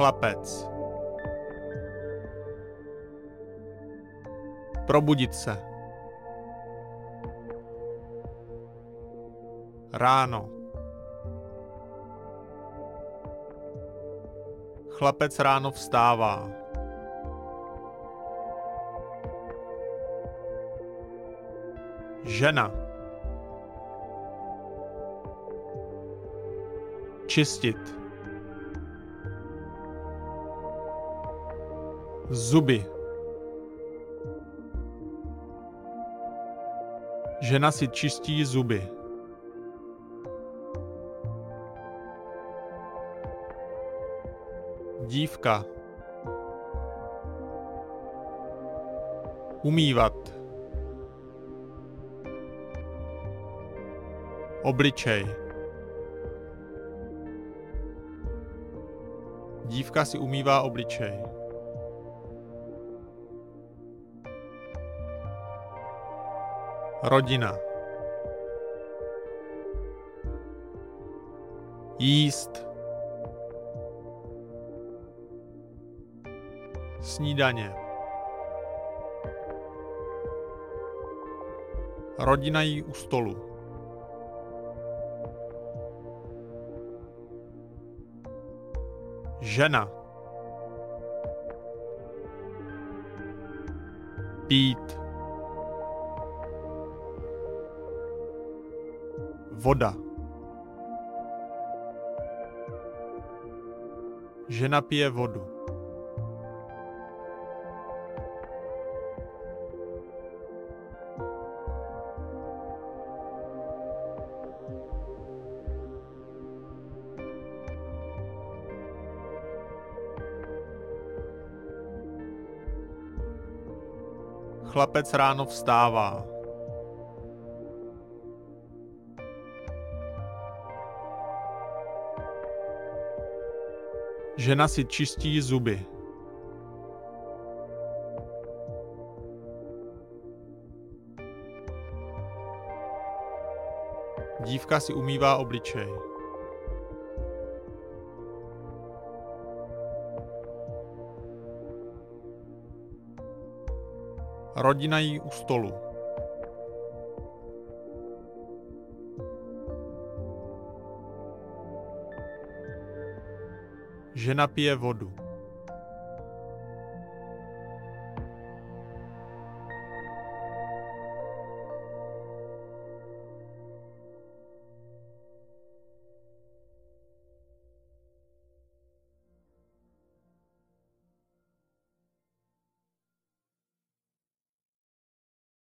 Chlapec. Probudit se. Ráno. Chlapec ráno vstává. Žena. Čistit. Zuby. Žena si čistí zuby. Dívka. Umývat. Obličej. Dívka si umývá obličej. Rodina. Jíst. Snídaně. Rodina jí u stolu. Žena. Pít. Voda. Žena pije vodu. Chlapec ráno vstává. Žena si čistí zuby. Dívka si umývá obličej. Rodina jí u stolu. Žena pije vodu.